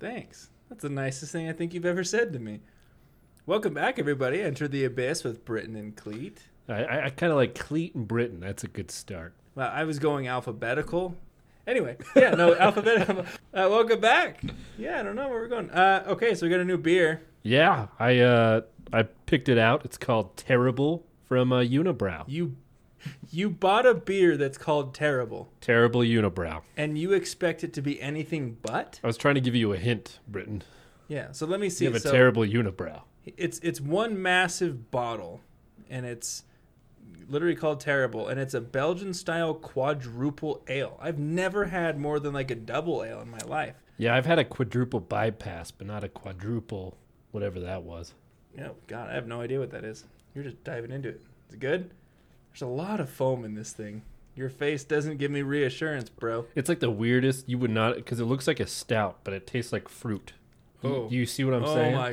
Thanks. That's the nicest thing I think you've ever said to me. Welcome back, everybody. Enter the abyss with Britton and Cleet. I, I, I kind of like Cleet and Britain. That's a good start. Well, I was going alphabetical. Anyway, yeah, no, alphabetical. Uh, welcome back. Yeah, I don't know where we're going. Uh, okay, so we got a new beer. Yeah, I uh I picked it out. It's called Terrible from uh, Unibroue. You, you bought a beer that's called Terrible, Terrible Unibroue. and you expect it to be anything but. I was trying to give you a hint, Britain. Yeah. So let me see. You have a so terrible Unibroue. it's it's one massive bottle, and it's literally called Terrible, and it's a Belgian style quadruple ale. I've never had more than like a double ale in my life. Yeah, I've had a quadruple bypass, but not a quadruple, whatever that was. Yeah, God, I have no idea what that is. You're just diving into it. Is it good? There's a lot of foam in this thing. Your face doesn't give me reassurance, bro. It's like the weirdest. You would not because it looks like a stout, but it tastes like fruit. Oh. you, see what I'm oh saying? Oh my,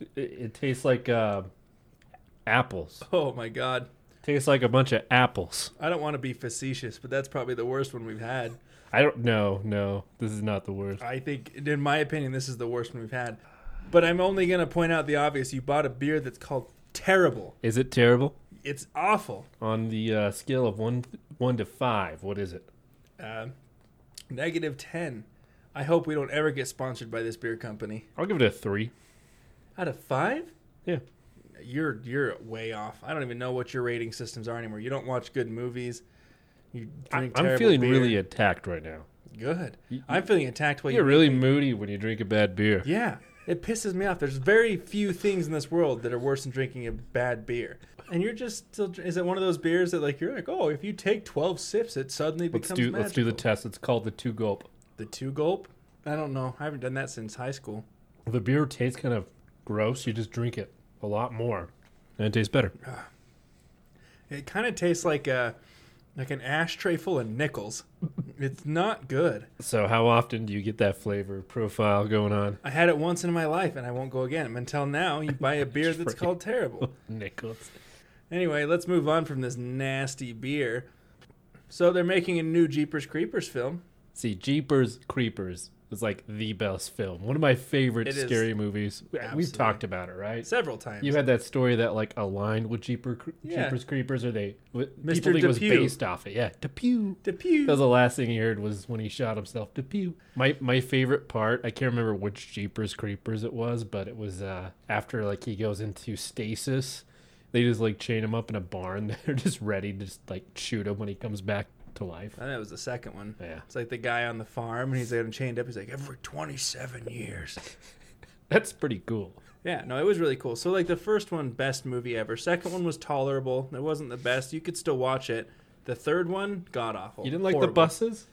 It, it tastes like uh, apples. oh my God. tastes like a bunch of apples. I don't want to be facetious, but that's probably the worst one we've had. I don't know. No, this is not the worst. I think, in my opinion, this is the worst one we've had. But I'm only going to point out the obvious. You bought a beer that's called Terrible. Is it terrible? It's awful. On the uh, scale of one one to five, what is it? Uh, negative 10. I hope we don't ever get sponsored by this beer company. I'll give it a three. Out of five? Yeah. You're you're way off. I don't even know what your rating systems are anymore. You don't watch good movies. You I, drink I'm feeling beer. really attacked right now. good. You- I'm feeling attacked while You're you really moody when you drink a bad beer. Yeah, it pisses me off. There's very few things in this world that are worse than drinking a bad beer. And you're just still. Is it one of those beers that like you're like, oh, if you take 12 sips, it suddenly Let's becomes do let's do the test. It's called the two gulp. the two gulp. I don't know. I haven't done that since high school. The beer tastes kind of gross, you just drink it a lot more, and it tastes better. Ah. It kind of tastes like a like an ashtray full of nickels. it's not good. So how often do you get that flavor profile going on? I had it once in my life, and I won't go again. Until now, you buy a beer that's called terrible. Nicholas. Anyway, let's move on from this nasty beer. So they're making a new Jeepers Creepers film. See, Jeepers Creepers is like the best film. One of my favorite It is. scary movies. Absolutely. We've talked about it, right? Several times. You had that story that like aligned with Jeeper, Yeah. Jeepers Creepers, or they Mr. people think it was based off it. Yeah, Depew. Depew. That was the last thing he heard was when he shot himself. Depew. My my favorite part. I can't remember which Jeepers Creepers it was, but it was uh, after like he goes into stasis. They just like chain him up in a barn. They're just ready to just like shoot him when he comes back to life. I think that was the second one. Yeah, It's like the guy on the farm, and he's like chained up. He's like, every 27 years. that's pretty cool. Yeah, no, it was really cool. So, like, the first one, best movie ever. Second one was tolerable. It wasn't the best. You could still watch it. The third one, god awful. You didn't like the buses?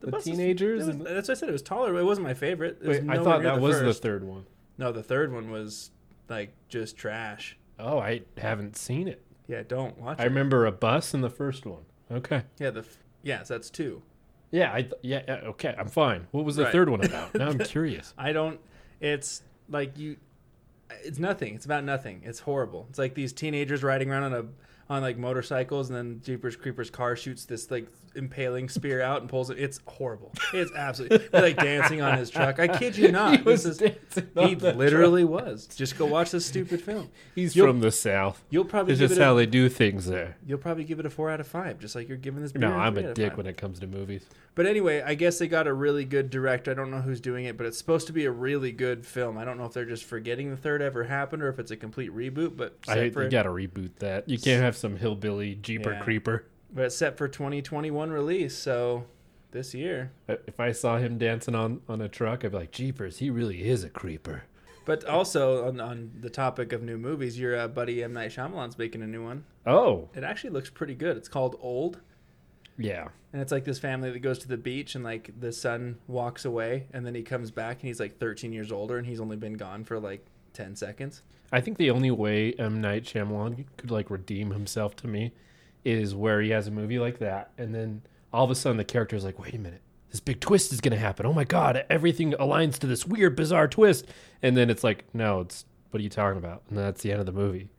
the buses- teenagers was- and- that's what I said. It was tolerable. It wasn't my favorite. It was Wait, I thought that was the third one. No, the third one was like just trash. Oh, I haven't seen it. Yeah, don't watch I it. I remember a bus in the first one. Okay. Yeah, the f- yes, that's two. Yeah, I th- yeah, yeah, okay, I'm fine. What was the Right. third one about? Now I'm curious. I don't. It's like you. It's nothing. It's about nothing. It's horrible. It's like these teenagers riding around on a on like motorcycles, and then Jeepers Creepers car shoots this like impaling spear out and pulls it. It's horrible. It's absolutely they're, like dancing on his truck. I kid you not. he was this is dancing he on the literally was. Just go watch this stupid film. He's You'll- from the south. You'll probably It's give just it. how A, they do things there. you'll probably give it a four out of five, just like you're giving this. No, beer I'm a dick when it comes to movies. But anyway, I guess they got a really good director. I don't know who's doing it, but it's supposed to be a really good film. I don't know if they're just forgetting the third ever happened or if it's a complete reboot. But I you got to reboot that. You can't have some hillbilly jeeper Yeah. creeper. but it's set for 2021 release. So this year. If I saw him dancing on on a truck, I'd be like, "Jeepers, he really is a creeper." But also on, on the topic of new movies, your uh, buddy M Night Shyamalan's making a new one. Oh, It actually looks pretty good. It's called Old. Yeah. And it's like this family that goes to the beach and like the son walks away and then he comes back and he's like 13 years older and he's only been gone for like 10 seconds. I think the only way M Night Shyamalan could like redeem himself to me is where he has a movie like that, and then all of a sudden the character is like, "Wait a minute, this big twist is gonna happen! Oh my god, everything aligns to this weird, bizarre twist!" And then it's like, "No, it's what are you talking about?" And that's the end of the movie.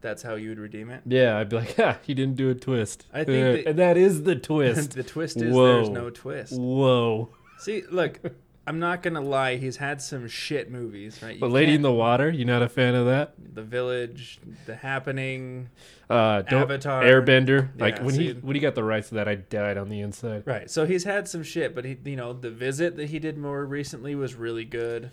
That's how you would redeem it. Yeah, I'd be like, "Ha, he didn't do a twist." I think Uh, that- and that is the twist. the twist is Whoa. there's no twist. Whoa. See, look, I'm not gonna lie. He's had some shit movies, right? You But Lady in the Water, you not a fan of that? The Village, The Happening, Uh, Avatar. Airbender. Like Yeah, when he when he got the rights to that, I died on the inside. right? So he's had some shit, but he, you know, The Visit that he did more recently was really good.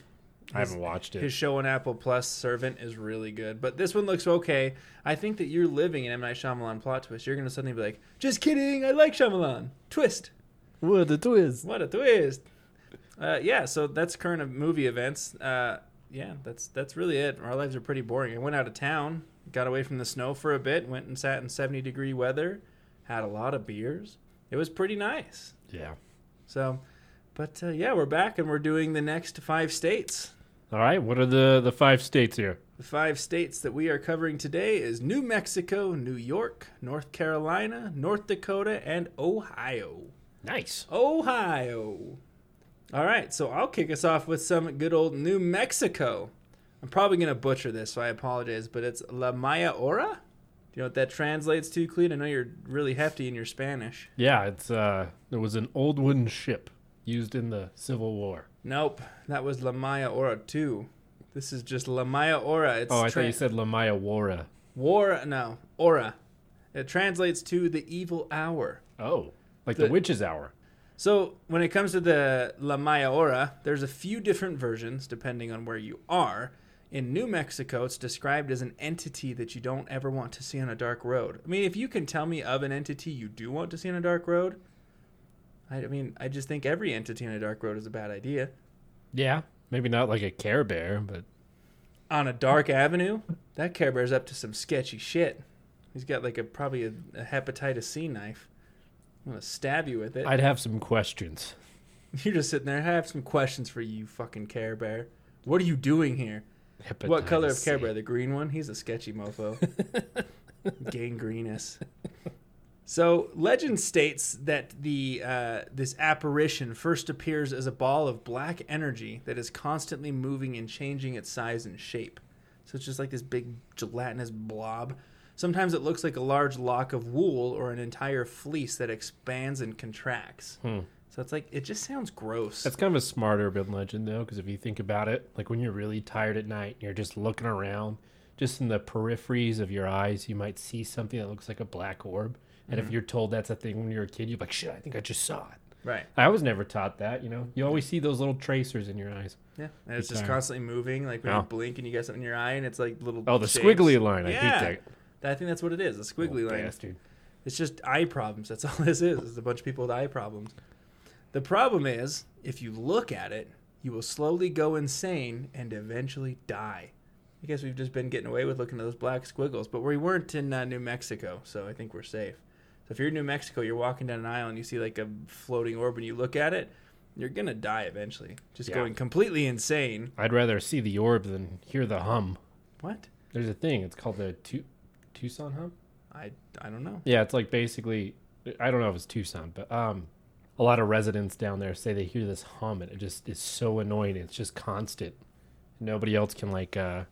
I haven't watched it. His show on Apple Plus, Servant, is really good. But this one looks okay. I think that you're living an M Night Shyamalan plot twist. You're gonna suddenly be like, "Just kidding, I like Shyamalan." Twist. what a twist? What a twist! Uh, yeah, so that's current movie events. Uh, yeah, that's that's really it. Our lives are pretty boring. I went out of town, got away from the snow for a bit, went and sat in seventy degree weather, had a lot of beers. It was pretty nice. Yeah. So, but uh, yeah, we're back and we're doing the next five states. All right. What are the the five states here? The five states that we are covering today is New Mexico, New York, North Carolina, North Dakota, and Ohio. Nice. Ohio. All right, so I'll kick us off with some good old New Mexico. I'm probably going to butcher this, so I apologize, but it's La Maya Ora? Do you know what that translates to, Cleet? I know you're really hefty in your Spanish. Yeah, it's uh, it was an old wooden ship used in the Civil War. Nope, that was La Maya Ora 2. This is just La Maya Ora. It's oh, I tra- thought you said La Maya Wara. War, no, Ora. It translates to the evil hour. Oh, like the, The- witch's hour. So when it comes to the La Maya Ora, there's a few different versions depending on where you are. In New Mexico, it's described as an entity that you don't ever want to see on a dark road. I mean, if you can tell me of an entity you do want to see on a dark road, I, mean, I just think every entity on a dark road is a bad idea. Yeah, maybe not like a Care Bear, but On a dark avenue, that Care Bear's up to some sketchy shit. He's got like a probably a, a hepatitis C knife. I'm gonna stab you with it. I'd have some questions. You're just sitting there. I have some questions for you, fucking Care Bear. What are you doing here? what color of Care Bear? The green one? He's a sketchy mofo. Gangrenous. So legend states that the uh, this apparition first appears as a ball of black energy that is constantly moving and changing its size and shape. So it's just like this big gelatinous blob. Sometimes it looks like a large lock of wool or an entire fleece that expands and contracts. Hmm. So it's like it just sounds gross. That's kind of a smart urban legend, though, because if you think about it, like when you're really tired at night, and you're just looking around, just in the peripheries of your eyes, you might see something that looks like a black orb. And if you're told that's a thing when you're a kid, you're like, shit, I think I just saw it. right. I was never taught that, you know? You always see those little tracers in your eyes. Yeah, and it's just constantly moving. Like when Yeah. you blink and you get something in your eye, and it's like little. Oh, the shapes. squiggly line. I Yeah. hate that. I think that's what it is. A squiggly Little line. Bastard. It's just eye problems. That's all this is. It's a bunch of people with eye problems. The problem is, if you look at it, you will slowly go insane and eventually die. I guess we've just been getting away with looking at those black squiggles, but we weren't in uh, New Mexico, so I think we're safe. So if you're in New Mexico, you're walking down an aisle and you see like a floating orb, and you look at it, you're gonna die eventually, just Yeah. going completely insane. I'd rather see the orb than hear the hum. What? There's a thing. It's called the tu- Tucson hum. I I don't know. Yeah, it's like basically, I don't know if it's Tucson, but um, a lot of residents down there say they hear this hum and it just is so annoying. It's just constant. Nobody else can like, uh,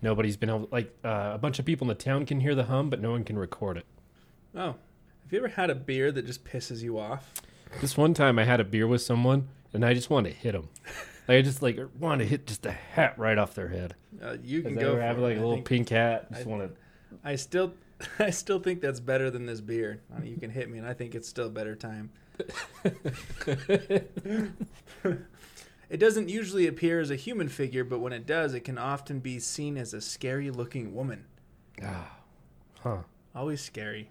nobody's been able like uh, a bunch of people in the town can hear the hum, but no one can record it. Oh, have you ever had a beer that just pisses you off? This one time I had a beer with someone and I just wanted to hit them. Like I just like wanted to hit just a hat right off their head. Uh, you can go have it. like a little think- pink hat. Just I- want I still, I still think that's better than this beer. I mean, you can hit me, and I think it's still a better time. it doesn't usually appear as a human figure, but when it does, it can often be seen as a scary-looking woman. Ah, huh. Always scary.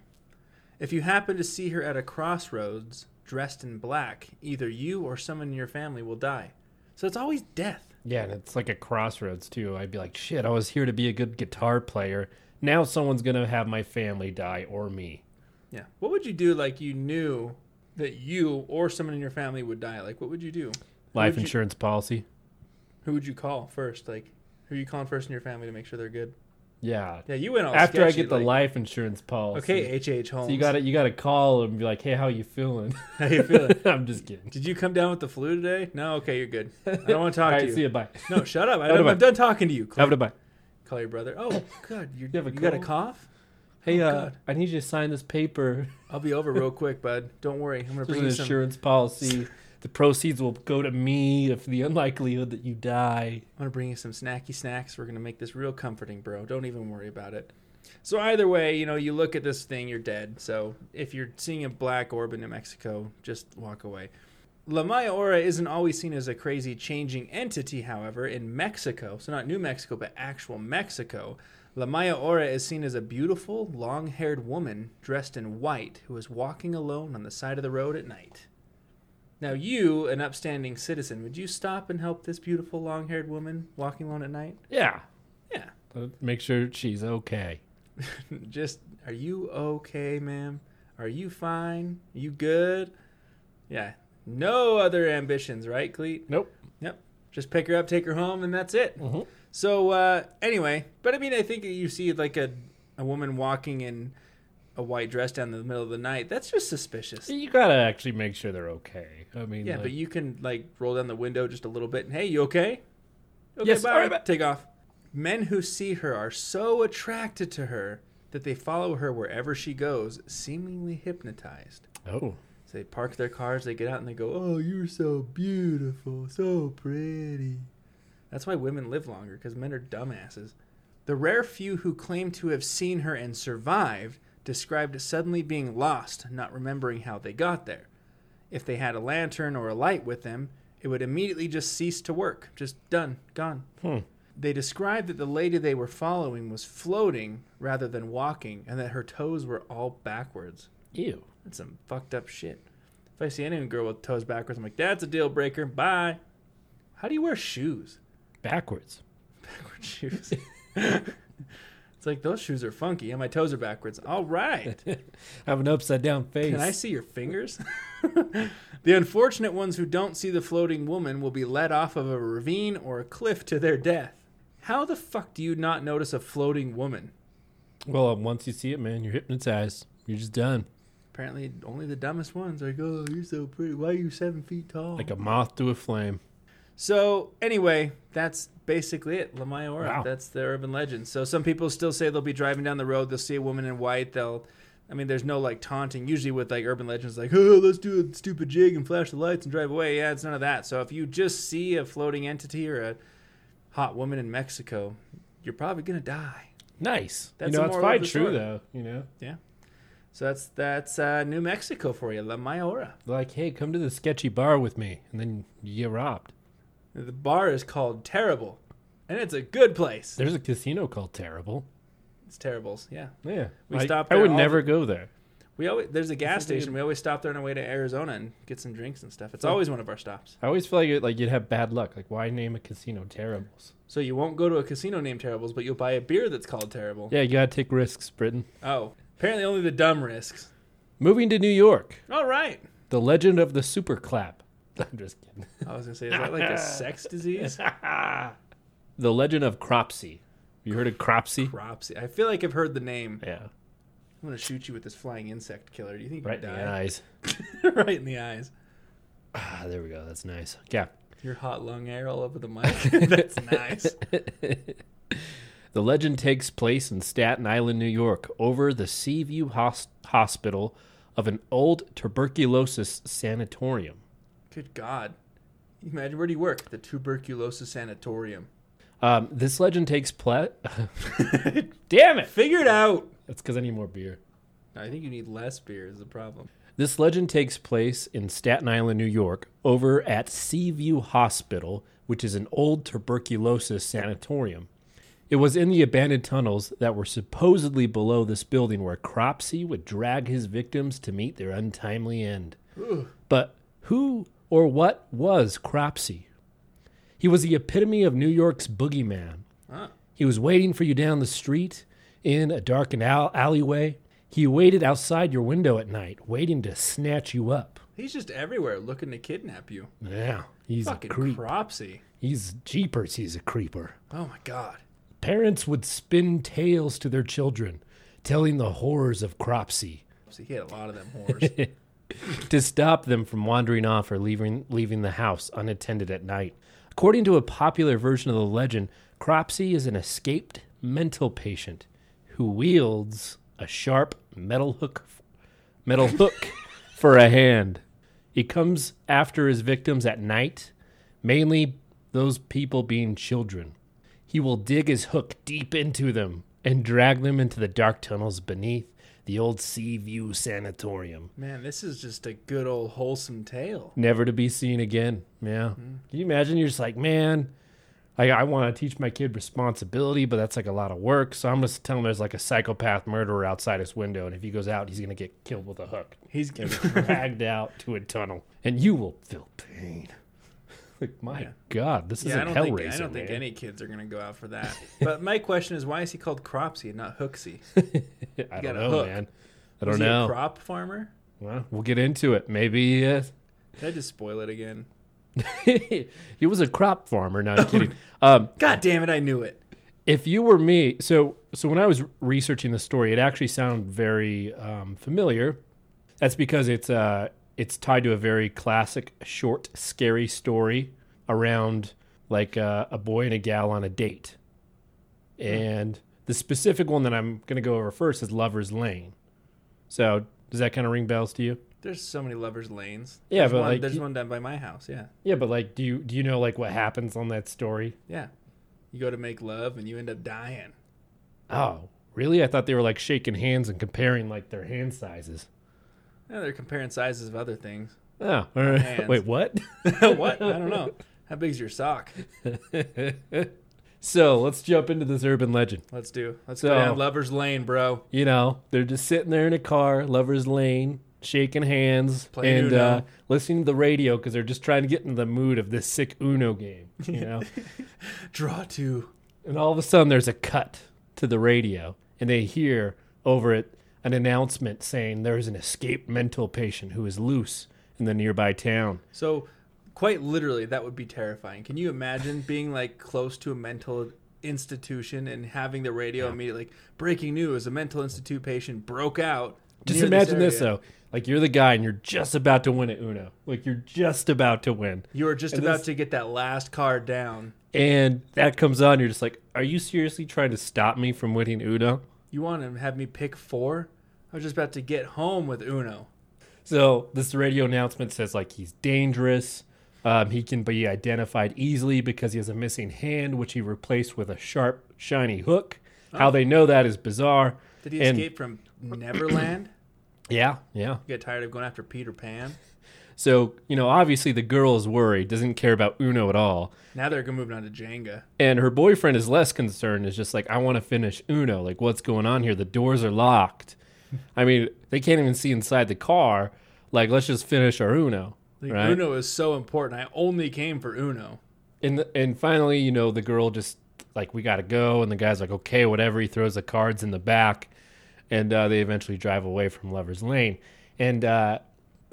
If you happen to see her at a crossroads, dressed in black, either you or someone in your family will die. So it's always death. Yeah, and it's like a crossroads too. I'd be like, shit, I was here to be a good guitar player. Now someone's gonna have my family die or me. Yeah. What would you do like you knew that you or someone in your family would die? Like what would you do? Life would you- insurance policy. Who would you call first? Like who are you calling first in your family to make sure they're good? Yeah. Yeah, you went all After I sketchy, get the like, life insurance policy. Okay, H. H. Holmes. So you gotta you gotta call and be like, hey, how you feeling? How you feeling? I'm just kidding. Did you come down with the flu today? No. Okay, you're good. I don't want to talk All to right, you. see you. Bye. No, shut up. I Have a don't, I'm done talking to you. Have a bye. Call your brother. Oh, good. You're, You have a you got a cold? cough? Hey, Oh, uh, God. I need you to sign this paper. I'll be over real quick, bud. Don't worry. I'm gonna bring an you some. insurance policy. The proceeds will go to me if the unlikelihood that you die. I'm gonna bring you some snacky snacks. We're gonna make this real comforting, bro. Don't even worry about it. So either way, you know, you look at this thing, you're dead. So if you're seeing a black orb in New Mexico, just walk away. La Maya Ora isn't always seen as a crazy changing entity, however, in Mexico, so not New Mexico, but actual Mexico. La Maya Ora is seen as a beautiful, long haired woman dressed in white who is walking alone on the side of the road at night. Now, you, an upstanding citizen, would you stop and help this beautiful, long haired woman walking alone at night? Yeah. Yeah. Uh, Make sure she's okay. Just, are you okay, ma'am? Are you fine? Are you good? Yeah. No other ambitions, right, Cleet? Nope. Yep. Just pick her up, take her home, and that's it. Mm-hmm. So, uh, anyway, but I mean, I think you see like a, a woman walking in a white dress down in the middle of the night. That's just suspicious. You gotta actually make sure they're okay. I mean, Yeah, like, but you can like roll down the window just a little bit and hey, you okay? Okay, Yes, bye. all right, bye. Take off. Men who see her are so attracted to her that they follow her wherever she goes, seemingly hypnotized. oh, So they park their cars, they get out and they go, "Oh, you're so beautiful, so pretty." That's why women live longer because men are dumbasses. The rare few who claim to have seen her and survived described suddenly being lost, not remembering how they got there. If they had a lantern or a light with them, it would immediately just cease to work. Just done, gone. hmm. They described that the lady they were following was floating rather than walking, and that her toes were all backwards. Ew. That's some fucked up shit. If I see any girl with toes backwards, I'm like, that's a deal breaker. Bye. How do you wear shoes? Backwards. Backward shoes. it's like those shoes are funky and my toes are backwards. All right. I have an upside down face. Can I see your fingers? the unfortunate ones who don't see the floating woman will be led off of a ravine or a cliff to their death. How the fuck do you not notice a floating woman? Well, um, once you see it, man, you're hypnotized. You're just done. Apparently, only the dumbest ones are like, oh, you're so pretty. Why are you seven feet tall? Like a moth to a flame. So anyway, that's basically it. La Mayora. Wow. That's the urban legend. So some people still say they'll be driving down the road, they'll see a woman in white, they'll I mean, there's no like taunting. Usually with like urban legends, like, oh, let's do a stupid jig and flash the lights and drive away. Yeah, it's none of that. So if you just see a floating entity or a hot woman in Mexico, you're probably gonna die. Nice. That's you know, it's probably true story. though. You know, Yeah. So that's that's uh, New Mexico for you, La Mayora. like, hey, come to the sketchy bar with me, and then you get robbed. The bar is called Terrible, and it's a good place. There's a casino called Terrible. It's Terribles, yeah. Yeah, We I, stopped I would never go there. We always there's a gas This is a good- station. We always stop there on our way to Arizona and get some drinks and stuff. It's always one of our stops. I always feel like it, like you'd have bad luck. Like, why name a casino Terribles? So you won't go to a casino named Terribles, but you'll buy a beer that's called Terrible. Yeah, you gotta take risks, Britain. Oh, apparently only the dumb risks. Moving to New York, All right. the legend of the super clap. I'm just kidding. I was gonna say, is that like a sex disease? the legend of Cropsey. You heard of Cropsey? Cropsy. I feel like I've heard the name. Yeah, I'm gonna shoot you with this flying insect killer. Do you think you die? right in the die? eyes. right in the eyes. Ah, there we go. That's nice. Yeah. Your hot lung air all over the mic. that's nice. The legend takes place in Staten Island, New York, over the Seaview Hos- Hospital of an old tuberculosis sanatorium. Good God. Imagine where do you work? The tuberculosis sanatorium. Um, this legend takes place. Damn it! Figure it out. That's because I need more beer. I think you need less beer is the problem. This legend takes place in Staten Island, New York, over at Seaview Hospital, which is an old tuberculosis sanatorium. It was in the abandoned tunnels that were supposedly below this building where Cropsey would drag his victims to meet their untimely end. Ugh. But who or what was Cropsey? He was the epitome of New York's boogeyman. Huh. He was waiting for you down the street in a darkened al- alleyway. He waited outside your window at night, waiting to snatch you up. He's just everywhere looking to kidnap you. Yeah, he's Fucking a creep. Cropsey. He's jeepers. He's a creeper. Oh my god. Parents would spin tales to their children, telling the horrors of Cropsey. So he had a lot of them whores. to stop them from wandering off or leaving leaving the house unattended at night. According to a popular version of the legend, Cropsey is an escaped mental patient who wields a sharp metal hook metal hook for a hand. He comes after his victims at night, mainly those people being children. He will dig his hook deep into them and drag them into the dark tunnels beneath the old Sea View Sanatorium, Man, this is just a good old wholesome tale. never to be seen again. Yeah. Mm-hmm. Can you imagine? You're just like, man, I, I want to teach my kid responsibility, but that's like a lot of work. So I'm just telling him there's like a psychopath murderer outside his window, and if he goes out, he's going to get killed with a hook He's and dragged out to a tunnel, and you will feel pain. Like, my Yeah. God, this yeah, isn't don't Hellraiser. think I don't think man. any kids are gonna go out for that. But my question is, why is he called Cropsey and not Hooksy? I got don't a know, hook. man. I don't he a know. crop farmer? Well, we'll get into it. Maybe uh, Did I just spoil it again? he was a crop farmer. No, I'm kidding. Um, God damn it! I knew it. if you were me, so so when I was researching the story, it actually sounded very um, familiar. That's because it's uh it's tied to a very classic, short, scary story around like uh, a boy and a gal on a date, and the specific one that I'm going to go over first is Lover's Lane. So does that kind of ring bells to you? There's so many lovers lanes. Yeah, there's but, one, like, there's you- one down by my house. Yeah, Yeah, but like, do you do you know like what happens on that story? yeah. You go to make love and you end up dying. Oh, really? I thought they were like shaking hands and comparing like their hand sizes. Yeah, they're comparing sizes of other things. Oh, all right. Hands. wait, what? what? I don't know. How big's your sock? so let's jump into this urban legend. Let's do. Let's So- go down Lovers Lane, bro. You know, they're just sitting there in a car, lovers lane, shaking hands, Playing and uh, listening to the radio because they're just trying to get into the mood of this sick Uno game. You know, Draw two. and all of a sudden there's a cut to the radio, and they hear over it an announcement saying there's an escaped mental patient who is loose in the nearby town. So, quite literally, that would be terrifying. Can you imagine being like close to a mental institution and having the radio immediately like breaking news: a mental institute patient broke out. Just imagine this, area." though. Like you're the guy and you're just about to win at Uno. Like you're just about to win. You are just And about this- to get that last card down. And that comes on, you're just like, Are you seriously trying to stop me from winning Uno? You want to have me pick four? I was just about to get home with Uno. So this radio announcement says like he's dangerous. Um, he can be identified easily because he has a missing hand, which he replaced with a sharp, shiny hook. How they know that is bizarre. Did he And- escape from Neverland? Yeah, yeah. You get tired of going after Peter Pan? So, you know, obviously the girl is worried, doesn't care about Uno at all. Now they're moving on to Jenga. And her boyfriend is less concerned, is just like, I want to finish Uno. Like, what's going on here? The doors are locked. I mean, they can't even see inside the car. Like, let's just finish our Uno. Like, right? Uno is so important. I only came for Uno. And, and finally, you know, the girl just, like, we got to go. And the guy's like, okay, whatever. He throws the cards in the back. And uh, they eventually drive away from Lover's Lane. And uh,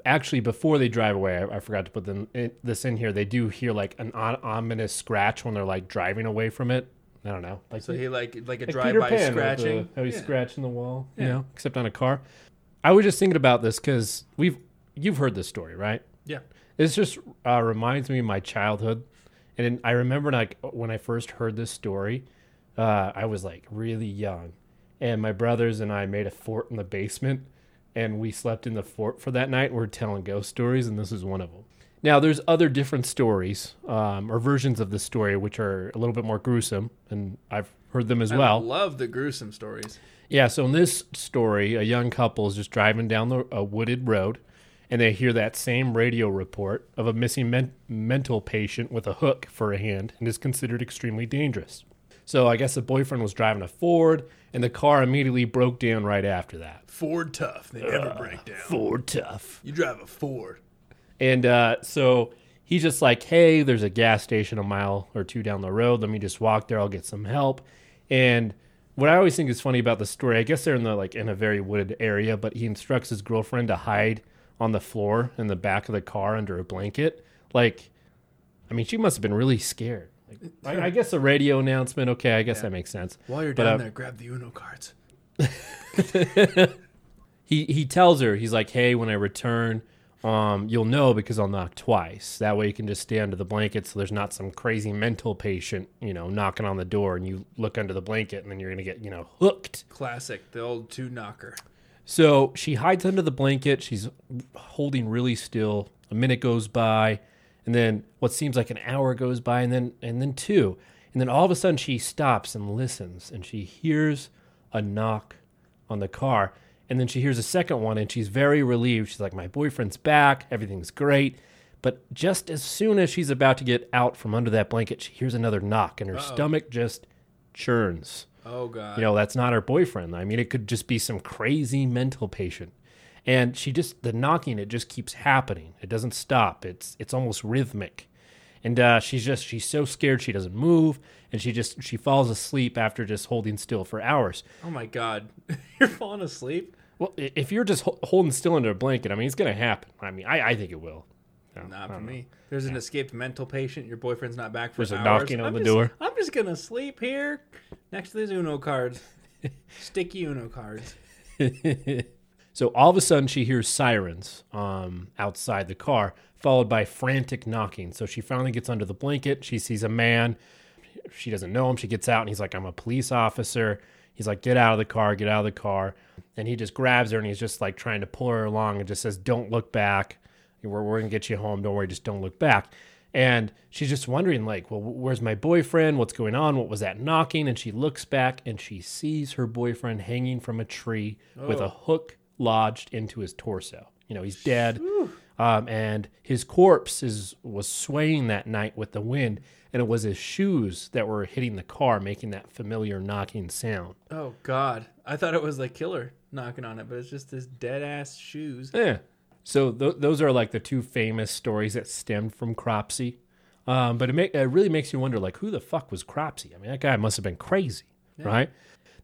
actually, before they drive away, I, I forgot to put them, in, this in here. They do hear, like, an ominous scratch when they're, like, driving away from it. I don't know. Like, So he like like a Like drive by scratching. the- how he's Yeah. scratching the wall, you Yeah. know, except on a car. I was just thinking about this because we've you've heard this story, right? Yeah. This just uh, reminds me of my childhood, and I remember like when I first heard this story, uh, I was like really young, and my brothers and I made a fort in the basement, and we slept in the fort for that night. We're telling ghost stories, and this is one of them. Now, there's other different stories um, or versions of the story which are a little bit more gruesome, and I've heard them as I well. love the gruesome stories. Yeah, so in this story, a young couple is just driving down the, a wooded road, and they hear that same radio report of a missing men- mental patient with a hook for a hand and is considered extremely dangerous. So I guess the boyfriend was driving a Ford, and the car immediately broke down right after that. Ford tough. They never break down. Ford tough. You drive a Ford. And uh, so he's just like, hey, there's a gas station a mile or two down the road. Let me just walk there. I'll get some help. And what I always think is funny about the story, I guess they're in the like in a very wooded area, but he instructs his girlfriend to hide on the floor in the back of the car under a blanket. Like, I mean, she must have been really scared. Like, I, I guess a radio announcement. Okay, I guess that makes sense. While you're But, down uh, there, grab the Uno cards. he he tells her he's like hey when i return um you'll know because i'll knock twice. That way you can just stay under the blanket so there's not some crazy mental patient you know knocking on the door and you look under the blanket and then you're gonna get you know hooked. Classic. The old two knocker. so she hides under the blanket. She's holding really still. A minute goes by, and then what seems like an hour goes by, and then and then two, and then all of a sudden she stops and listens, and she hears a knock on the car, and then she hears a second one, and she's very relieved. She's like, "My boyfriend's back. Everything's great." But just as soon as she's about to get out from under that blanket, she hears another knock, and her stomach just churns. Oh god. You know, that's not her boyfriend. I mean, it could just be some crazy mental patient. And she just the knocking it just keeps happening. It doesn't stop. It's it's almost rhythmic. And uh, she's just she's so scared she doesn't move and she just she falls asleep after just holding still for hours. oh my god. You're falling asleep? Well, if you're just ho- holding still under a blanket, I mean, it's going to happen. I mean, I, I think it will. No, Not for know. me. There's an escaped mental patient. Your boyfriend's not back for There's a knocking on I'm the just- door. I'm just gonna sleep here next to these Uno cards. Sticky Uno cards. so all of a sudden she hears sirens um, outside the car followed by frantic knocking. So she finally gets under the blanket. She sees a man. She doesn't know him. She gets out and he's like i'm a police officer. He's like get out of the car get out of the car. And he just grabs her and he's just like trying to pull her along and just says don't look back. We're, we're gonna get you home. Don't worry. Just don't look back. And she's just wondering like well where's my boyfriend? What's going on? What was that knocking? And she looks back and she sees her boyfriend hanging from a tree with a oh. hook lodged into his torso. You know he's dead um, and his corpse is was swaying that night with the wind and it was his shoes that were hitting the car making that familiar knocking sound Oh god. I thought it was the killer knocking on it, but it's just this dead ass shoes. Yeah. So th- those are like the two famous stories that stemmed from Cropsey. Um, but it, ma- it really makes you wonder, like, who the fuck was Cropsey? I mean, that guy must have been crazy, right?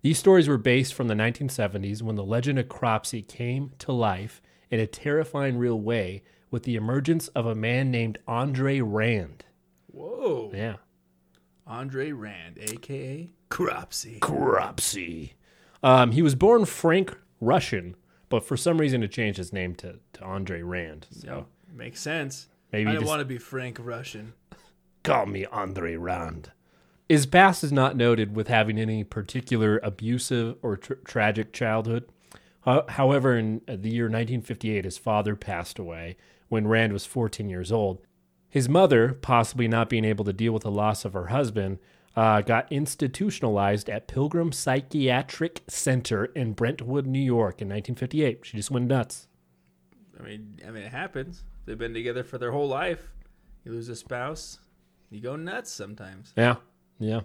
These stories were based from the 1970s when the legend of Cropsey came to life in a terrifying real way with the emergence of a man named Andre Rand. Whoa. Yeah. Andre Rand, aka Cropsey. Cropsey. Um, he was born Frank Rushan, but for some reason it changed his name to, to Andre Rand. So. Makes sense. Maybe I just- want to be Frank Rushan. Call me Andre Rand. His past is not noted with having any particular abusive or tr- tragic childhood. Ho- However, in uh, the year 1958, his father passed away when Rand was 14 years old. His mother, possibly not being able to deal with the loss of her husband, uh, got institutionalized at Pilgrim Psychiatric Center in Brentwood, New York in 1958. She just went nuts. I mean, I mean, it happens. They've been together for their whole life. You lose a spouse, you go nuts sometimes. Yeah, yeah.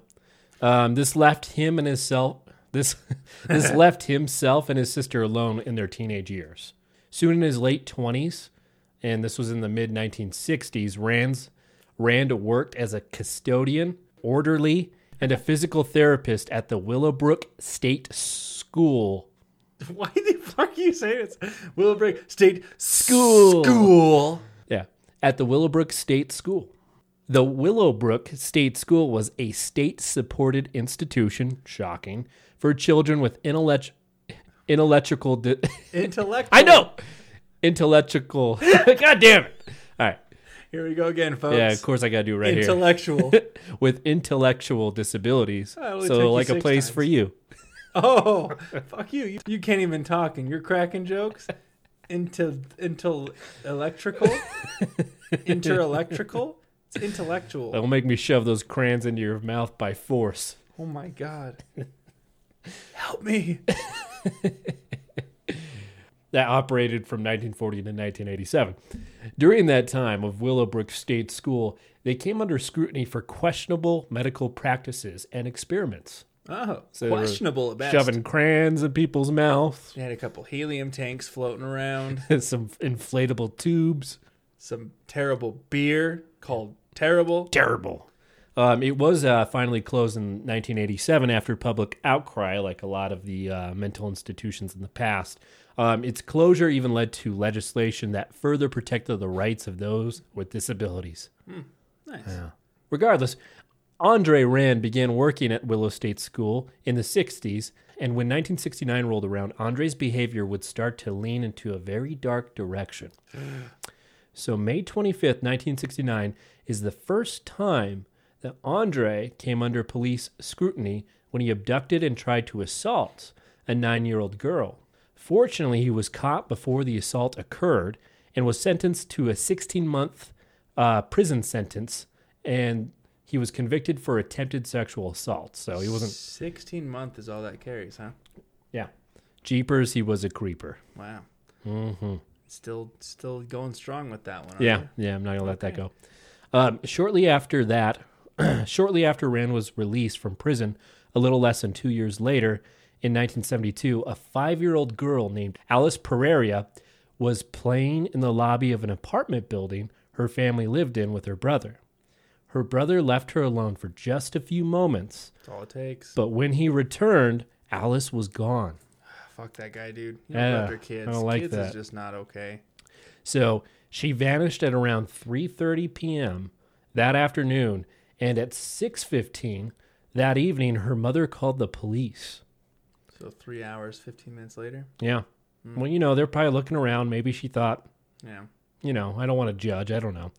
Um, this left him and his self. This this left himself and his sister alone in their teenage years. Soon in his late twenties, and this was in the mid 1960s, Rand's Rand worked as a custodian, orderly, and a physical therapist at the Willowbrook State School. Why the fuck are you saying it's Willowbrook State School. School? Yeah, at the Willowbrook State School. The Willowbrook State School was a state supported institution, shocking, for children with intellect, intellectual. Di- Intellectual. I know! Intellectual. God damn it. All right. Here we go again, folks. Yeah, of course I got to do it right Intellectual. here. Intellectual with intellectual disabilities. Oh, it only took you So, like a place times. for you. oh, fuck you. you! You can't even talk, and you're cracking jokes. Into into electrical, interelectrical. It's intellectual. That'll make me shove those crayons into your mouth by force. Oh my god. Help me. that operated from 1940 to 1987. During that time of Willowbrook State School, they came under scrutiny for questionable medical practices and experiments. Oh, So questionable at best. Shoving crayons in people's mouths, They had a couple helium tanks floating around. some inflatable tubes. Some terrible beer called Terrible. Terrible. Um, it was uh, finally closed in 1987 after public outcry, like a lot of the uh, mental institutions in the past. Um, its closure even led to legislation that further protected the rights of those with disabilities. Nice. Regardless, Andre Rand began working at Willow State School in the 60s, and when 1969 rolled around, Andre's behavior would start to lean into a very dark direction. so, May 25th, 1969, is the first time that Andre came under police scrutiny when he abducted and tried to assault a nine year old girl. Fortunately, he was caught before the assault occurred, and was sentenced to a 16 month uh, prison sentence. And he was convicted for attempted sexual assault. So he wasn't, 16 month is all that carries, huh? yeah. Jeepers, he was a creeper. Wow. hmm Still, still going strong with that one. aren't Yeah, you? yeah, I'm not gonna let that go. Um, shortly after that, shortly after Rand was released from prison, a little less than two years later, in 1972, a five-year-old girl named Alice Pereira was playing in the lobby of an apartment building her family lived in with her brother. Her brother left her alone for just a few moments, That's all it takes. but when he returned, Alice was gone. Ah, fuck that guy, dude. You Yeah, know about their kids. I don't like kids that. is just not okay. So she vanished at around 3:30 p.m. that afternoon, and at 6:15 that evening, her mother called the police. So three hours, 15 minutes later. Yeah. Hmm. Well, you know, they're probably looking around. Maybe she thought, Yeah. you know, I don't want to judge. I don't know.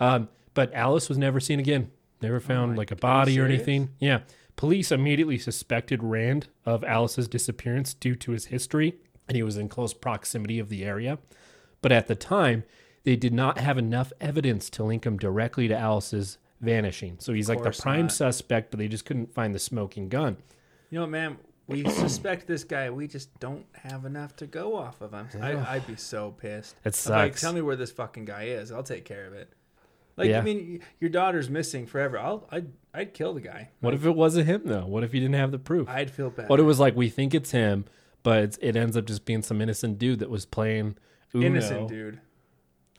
Um, but Alice was never seen again. Never found Oh like a body or anything. Yeah. Police immediately suspected Rand of Alice's disappearance due to his history, and he was in close proximity of the area. But at the time, they did not have enough evidence to link him directly to Alice's vanishing. So he's like the prime not. suspect, but they just couldn't find the smoking gun. You know, man, we suspect this guy. We just don't have enough to go off of him. I, I'd be so pissed. That I'm Like, sucks. tell me where this fucking guy is. I'll take care of it. Like, Yeah. I mean, your daughter's missing forever. I'll, I'd, I'd kill the guy. What if it wasn't him though? What if he didn't have the proof? I'd feel bad. What it was like, we think it's him, but it ends up just being some innocent dude that was playing Uno. innocent dude.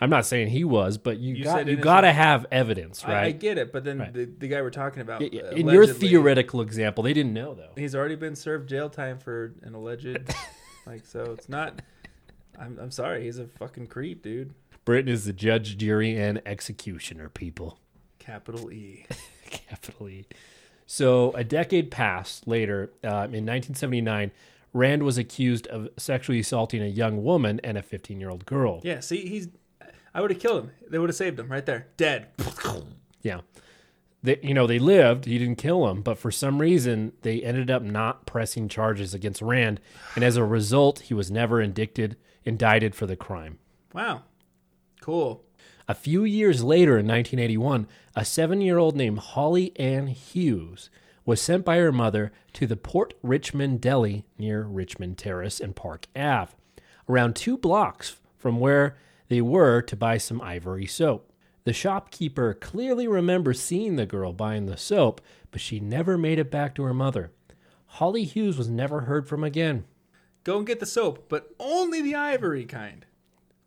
I'm not saying he was, but you, You got, you got to have evidence, I, I get it, but then Right. the, the guy we're talking about, In your theoretical example, they didn't know though. he's already been served jail time for an alleged, like, so it's not. I'm, I'm sorry, he's a fucking creep, dude. Britain is the judge, jury, and executioner. People, Capital E. capital E. So a decade passed later, uh, in 1979, Rand was accused of sexually assaulting a young woman and a 15 year old girl. Yeah, see, he's. I would have killed him. They would have saved him right there, dead. Yeah. They, you know, they lived. He didn't kill him, but for some reason, they ended up not pressing charges against Rand, and as a result, he was never indicted, indicted for the crime. Wow, cool. A few years later, in 1981, a seven-year-old named Holly Ann Hughes was sent by her mother to the Port Richmond Deli near Richmond Terrace and Park Ave, around two blocks from where they were to buy some ivory soap. The shopkeeper clearly remembers seeing the girl buying the soap, but she never made it back to her mother. Holly Hughes was never heard from again. Go and get the soap, but only the ivory kind.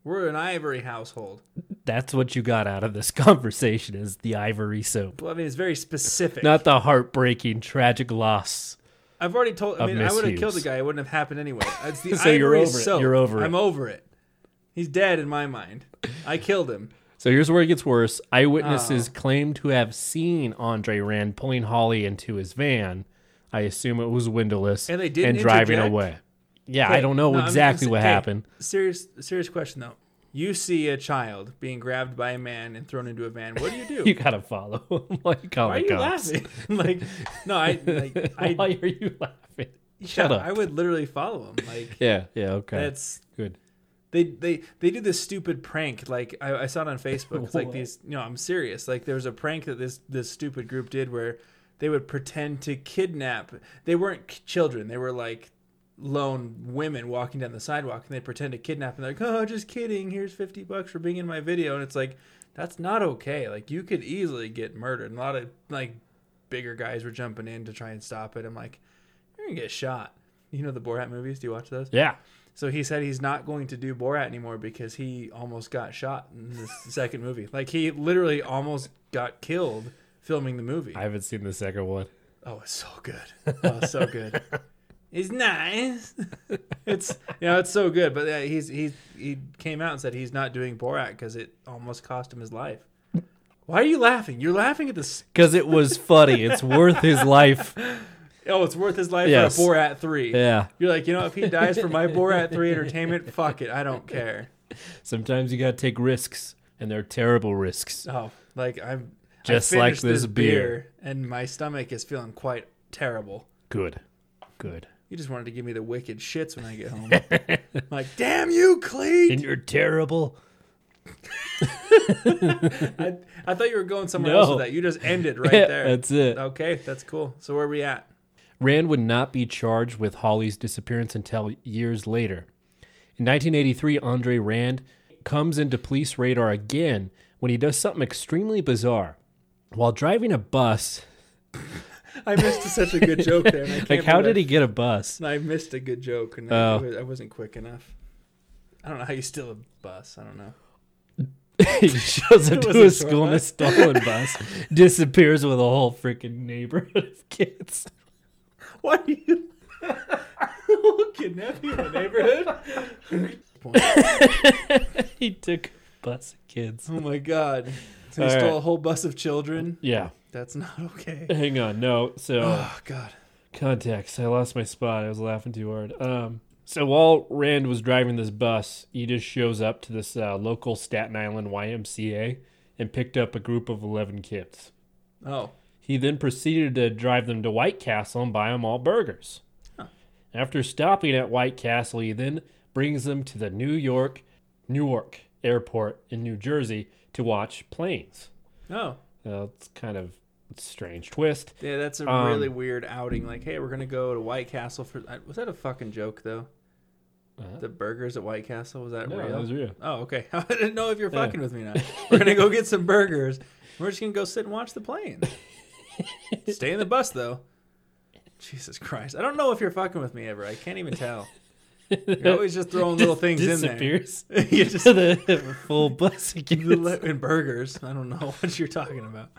We're an ivory household. That's what you got out of this conversation is the ivory soap. Well, I mean, it's very specific. Not the heartbreaking, tragic loss. I've already told. I mean, I would have killed the guy. It wouldn't have happened anyway. It's the So you're ivory over it. soap. You're over it. I'm over it. He's dead in my mind. I killed him. So here's where it gets worse. Eyewitnesses Oh. claim to have seen Andre Rand pulling Holly into his van. I assume it was windowless And they didn't driving interject? away. Yeah, I don't know no, I'm- exactly I'm- what okay, happened. Serious, serious question though. You see a child being grabbed by a man and thrown into a van. What do you do? You gotta follow him like oh Why are you laughing? like, no, I, like, I, Why are you laughing? Shut yeah, up. I would literally follow him. Like, Yeah, yeah, okay. that's good. They they they do this stupid prank like I, I saw it on facebook. It's like these you know i'm serious. Like there was a prank that this this stupid group did where they would pretend to kidnap they weren't children. They were like lone women walking down the sidewalk and they pretend to kidnap and they're like oh just kidding. Here's 50 bucks for being in my video. And it's like that's not okay. Like you could easily get murdered. And a lot of like bigger guys were jumping in to try and stop it. I'm like you're gonna get shot. You know the borat movies? Do you watch those? Yeah. So he said he's not going to do Borat anymore because he almost got shot in the second movie. Like he literally almost got killed filming the movie. I haven't seen the second one. oh, it's so good. Oh, it's so good. It's nice. It's you know it's so good. But uh, he's he he came out and said he's not doing Borat because it almost cost him his life. Why are you laughing? You're laughing at this. Because it was funny. It's worth his life. Oh, it's worth his life Yes. for a Borat three. Yeah. You're like, you know, if he dies for my Borat three entertainment, fuck it, I don't care. Sometimes you gotta take risks, and they're terrible risks. Oh, like I'm Just like finished this beer. and my stomach is feeling quite terrible. Good. Good. You just wanted to give me the wicked shits when I get home. like, damn you, Cleet! And you're terrible. I, I thought you were going somewhere else with that. You just ended right Yeah, there. that's it. Okay, that's cool. So where are we at? Rand would not be charged with Holly's disappearance until years later. In 1983, Andre Rand comes into police radar again when he does something extremely bizarre. While driving a bus, I missed such a good joke there. I like how did he get a bus? I, I missed a good joke, and Oh. I, I wasn't quick enough. I don't know how you steal a bus. I don't know. he shows up to a a school in a stolen bus, disappears with a whole freaking neighborhood of kids. Why are you kidnapping in a neighborhood? he took a bus of kids. oh my god! So he All stole right. a whole bus of children. Yeah. That's not okay. Hang on. No. So. Oh god. Context. I lost my spot. I was laughing too hard. Um, so while Rand was driving this bus, he just shows up to this uh, local Staten Island YMCA and picked up a group of 11 kids. Oh. He then proceeded to drive them to White Castle and buy them all burgers. Huh. After stopping at White Castle, he then brings them to the New York, Newark Airport in New Jersey to watch planes. Oh. Uh, it's kind of a strange twist. Yeah, that's a Um, really weird outing. Like, hey, we're gonna go to White Castle for. uh, Was that a fucking joke though? Uh, The burgers at White Castle was that no, real? that was real. Oh, okay. I didn't know if you're Yeah. fucking with me now. We're gonna go get some burgers. We're just gonna go sit and watch the plane. Stay in the bus though. Jesus Christ! I don't know if you're fucking with me ever. I can't even tell. You're always just throwing little things in there. disappears. you just the full bus in burgers. I don't know what you're talking about.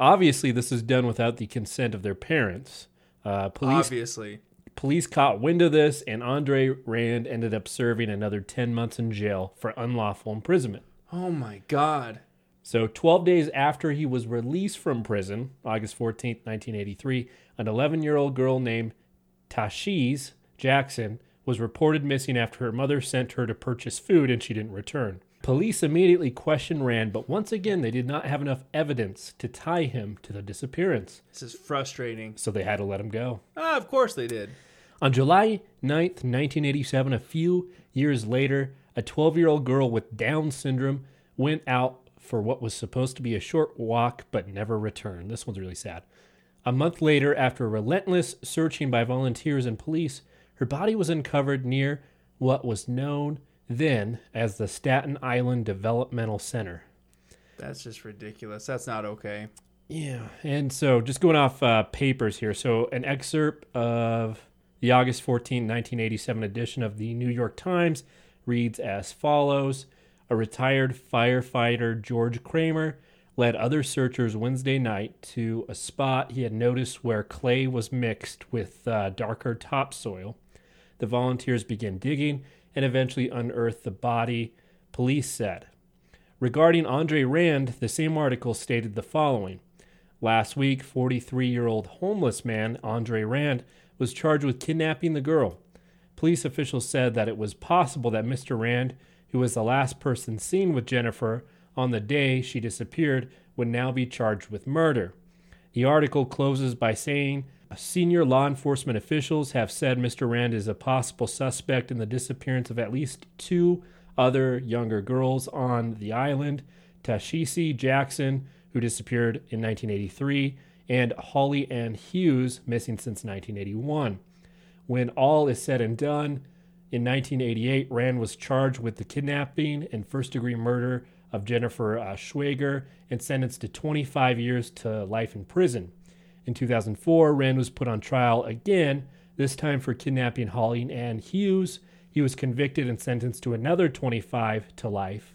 Obviously, this is done without the consent of their parents. Uh, police Obviously, police caught wind of this, and Andre Rand ended up serving another 10 months in jail for unlawful imprisonment. oh my god. So, 12 days after he was released from prison, August 14th, 1983, an 11 year old girl named Tashiz Jackson was reported missing after her mother sent her to purchase food and she didn't return. Police immediately questioned Rand, but once again, they did not have enough evidence to tie him to the disappearance, This is frustrating. so they had to let him go. Ah, of course they did. On July 9th, 1987, a few years later, a 12 year old girl with Down syndrome went out for what was supposed to be a short walk but never returned. This one's really sad. A month later, after relentless searching by volunteers and police, her body was uncovered near what was known then as the Staten Island Developmental Center. That's just ridiculous. That's not okay. Yeah, and so just going off uh, papers here. So, an excerpt of the August 14, 1987 edition of the New York Times reads as follows A retired firefighter, George Kramer, led other searchers Wednesday night to a spot he had noticed where clay was mixed with uh, darker topsoil. The volunteers began digging and eventually unearthed the body, police said. Regarding Andre Rand, the same article stated the following Last week, 43 year old homeless man Andre Rand was charged with kidnapping the girl. Police officials said that it was possible that Mr. Rand, who was the last person seen with Jennifer on the day she disappeared, would now be charged with murder. The article closes by saying senior law enforcement officials have said Mr. Rand is a possible suspect in the disappearance of at least two other younger girls on the island Tashisi Jackson, who disappeared in 1983, and Holly Ann Hughes, missing since 1981. When all is said and done, in 1988, Rand was charged with the kidnapping and first degree murder of Jennifer uh, Schweiger and sentenced to 25 years to life in prison. In 2004, Rand was put on trial again, this time for kidnapping Holly Ann Hughes. He was convicted and sentenced to another 25 to life.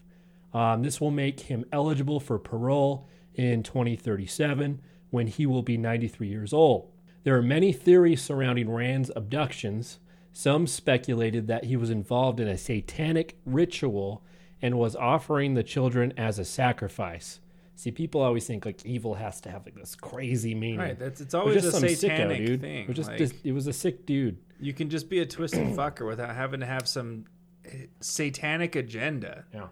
Um, this will make him eligible for parole in 2037 when he will be 93 years old. There are many theories surrounding Rand's abductions. Some speculated that he was involved in a satanic ritual and was offering the children as a sacrifice. See, people always think like evil has to have like this crazy meaning. Right. That's it's always a satanic sicko, dude. thing. It was just like, this- it was a sick dude. you can just be a twisted fucker without having to have some eh, satanic agenda. Yeah.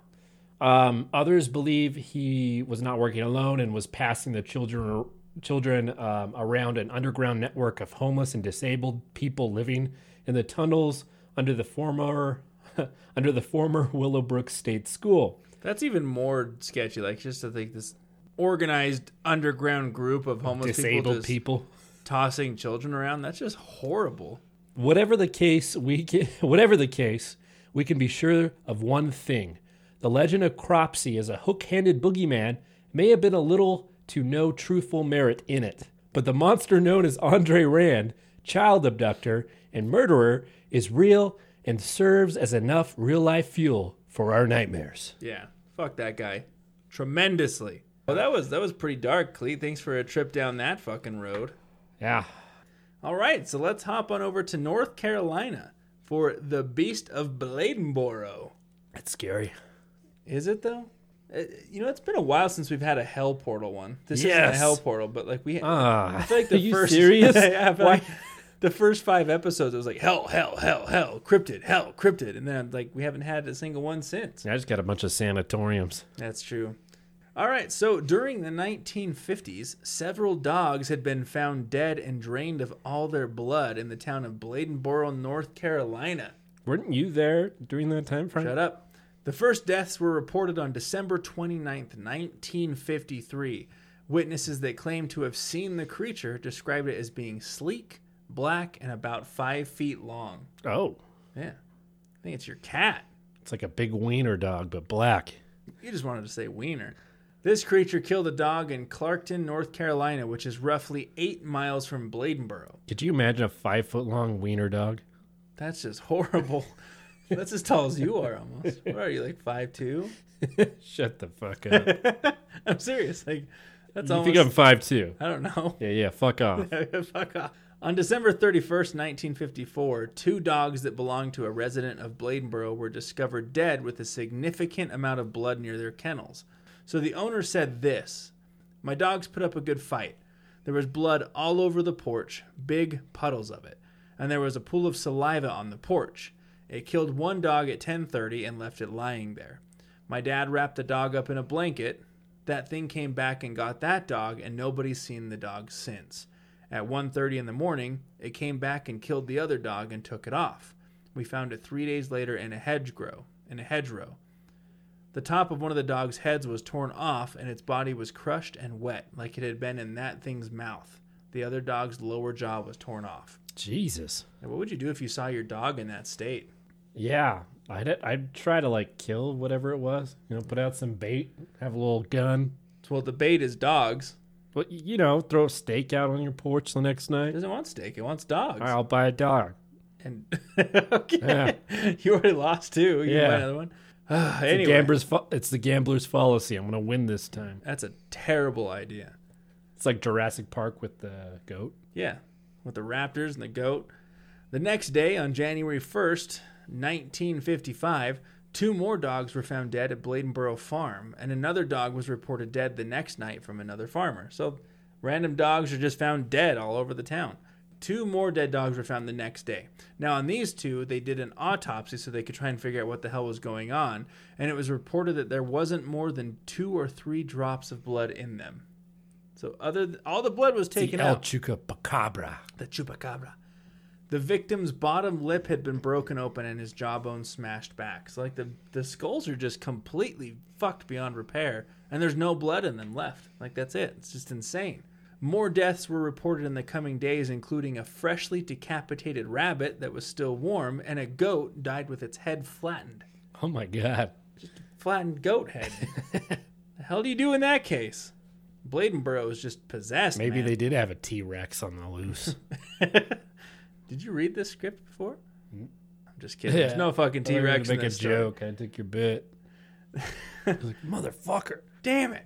Um, others believe he was not working alone and was passing the children children um, around an underground network of homeless and disabled people living in the tunnels under the former under the former Willowbrook State School. That's even more sketchy. Like just to think this organized underground group of homeless people Disabled just people. tossing children around. That's just horrible. Whatever the case, we can, whatever the case, we can be sure of one thing: the legend of Cropsey as a hook-handed boogeyman may have been a little to no truthful merit in it, but the monster known as Andre Rand, child abductor and murderer, is real and serves as enough real-life fuel for our nightmares. Yeah, fuck that guy, tremendously. Well, that was that was pretty dark, Cleet. Thanks for a trip down that fucking road. Yeah, All right, so let's hop on over to North Carolina for the Beast of Bladenboro. that's scary. Is it though? Uh, You know, it's been a while since we've had a hell portal one. This isn't a hell portal, but like we, Ah, I feel like the are you first serious? yeah, I Why? like the first five episodes, it was like hell, hell, hell, hell, cryptid, hell, cryptid, and then like we haven't had a single one since. I just got a bunch of sanatoriums. That's true. All right, so during the 1950s, several dogs had been found dead and drained of all their blood in the town of Bladenboro, North Carolina. Weren't you there during that time frame? Shut up. The first deaths were reported on December 29th, 1953. Witnesses that claimed to have seen the creature described it as being sleek, black, and about five feet long. Oh, Yeah. I think it's your cat. it's like a big wiener dog, but black. You just wanted to say wiener. This creature killed a dog in Clarkton, North Carolina, which is roughly eight miles from Bladenboro. Could you imagine a five foot long wiener dog? That's just horrible. That's as tall as you are almost. What are you, like five two? Shut the fuck up. I'm serious. Like that's you almost. think I'm five two? I don't know. Yeah, yeah. Fuck off. Fuck off. On December 31st, 1954, two dogs that belonged to a resident of Bladenboro were discovered dead with a significant amount of blood near their kennels. So the owner said this My dogs put up a good fight. There was blood all over the porch, big puddles of it, and there was a pool of saliva on the porch. It killed one dog at 10:30 and left it lying there. My dad wrapped the dog up in a blanket. That thing came back and got that dog and nobody's seen the dog since. At 1:30 in the morning, it came back and killed the other dog and took it off. We found it 3 days later in a hedgerow, in a hedgerow. The top of one of the dog's heads was torn off and its body was crushed and wet like it had been in that thing's mouth. The other dog's lower jaw was torn off. Jesus. Now, what would you do if you saw your dog in that state? Yeah, I'd I'd try to like kill whatever it was. You know, put out some bait, have a little gun. Well, the bait is dogs. But you know, throw a steak out on your porch the next It night. doesn't want steak. It wants dogs. All right, I'll buy a dog. And okay, you already lost two. You Yeah. buy another one. It's, anyway, the gambler's fa- it's the gambler's fallacy. I'm gonna win this time. that's a terrible idea. It's like Jurassic Park with the goat. Yeah, with the raptors and the goat. The next day, on January 1st, 1955, two more dogs were found dead at Bladenboro Farm, and another dog was reported dead the next night from another farmer. So, random dogs are just found dead all over the town. Two more dead dogs were found the next day. Now, on these two, they did an autopsy so they could try and figure out what the hell was going on, and it was reported that there wasn't more than two or three drops of blood in them. So, other all the blood was taken the El out Chupacabra. the chupacabra. The victim's bottom lip had been broken open and his jawbone smashed back. So like the the skulls are just completely fucked beyond repair, and there's no blood in them left. Like that's it. It's just insane. More deaths were reported in the coming days, including a freshly decapitated rabbit that was still warm, and a goat died with its head flattened. Oh my god. Just Flattened goat head. the hell do you do in that case? Bladenboro is just possessed. Maybe man. they did have a T Rex on the loose. Did you read this script before? Mm-hmm. I'm just kidding. There's no fucking I thought you T were Rex. gonna Make a joke. I took your bit. I was like, motherfucker. Damn it!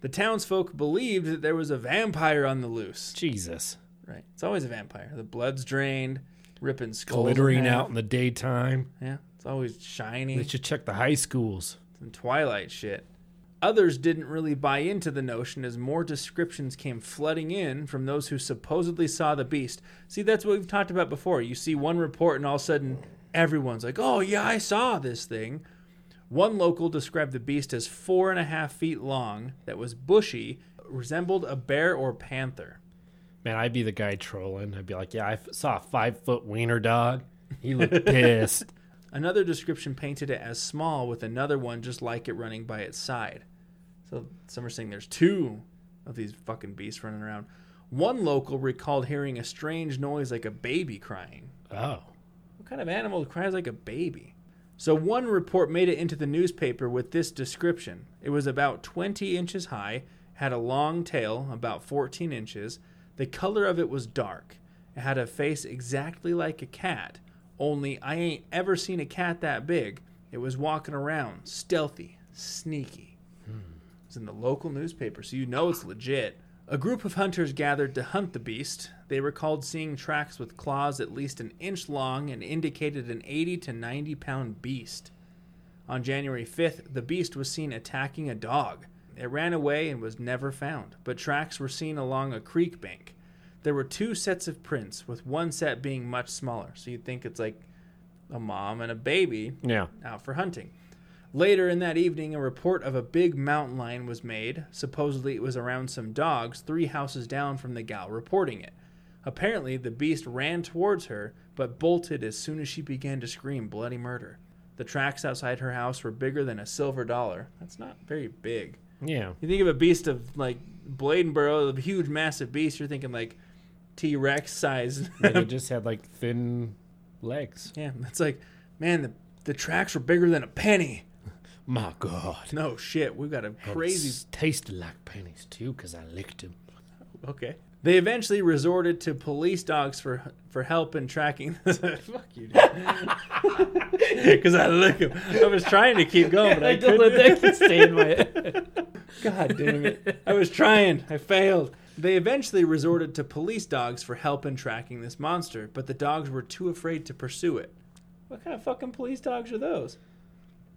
The townsfolk believed that there was a vampire on the loose. Jesus. Right. It's always a vampire. The blood's drained, ripping skulls. Glittering out in the daytime. Yeah. It's always shiny. They should check the high schools. Some Twilight shit. Others didn't really buy into the notion as more descriptions came flooding in from those who supposedly saw the beast. See, that's what we've talked about before. You see one report, and all of a sudden, everyone's like, oh, yeah, I saw this thing. One local described the beast as four and a half feet long, that was bushy, resembled a bear or panther. Man, I'd be the guy trolling. I'd be like, yeah, I f- saw a five foot wiener dog. He looked pissed. Another description painted it as small, with another one just like it running by its side. So some are saying there's two of these fucking beasts running around. One local recalled hearing a strange noise like a baby crying. Oh. What kind of animal cries like a baby? So one report made it into the newspaper with this description. It was about 20 inches high, had a long tail, about 14 inches. The color of it was dark. It had a face exactly like a cat, only I ain't ever seen a cat that big. It was walking around, stealthy, sneaky. It's in the local newspaper, so you know it's legit. A group of hunters gathered to hunt the beast. They recalled seeing tracks with claws at least an inch long and indicated an 80 to 90 pound beast. On January 5th, the beast was seen attacking a dog. It ran away and was never found, but tracks were seen along a creek bank. There were two sets of prints, with one set being much smaller, so you'd think it's like a mom and a baby Yeah. out for hunting. Later in that evening, a report of a big mountain lion was made. Supposedly, it was around some dogs three houses down from the gal reporting it. Apparently, the beast ran towards her, but bolted as soon as she began to scream bloody murder. The tracks outside her house were bigger than a silver dollar. That's not very big. Yeah. You think of a beast of like Bladenboro, a huge, massive beast, you're thinking like T Rex size. And it just had like thin legs. yeah, it's like, man, the, the tracks were bigger than a penny. My God. No shit, we've got a oh, crazy. it's tasted like pennies too, because I licked them. Okay. They eventually resorted to police dogs for for help in tracking. This. Fuck you, Because I look him. I was trying to keep going, but I, don't let that couldn't. stay in my head. God damn it! I was trying. I failed. They eventually resorted to police dogs for help in tracking this monster, but the dogs were too afraid to pursue it. What kind of fucking police dogs are those?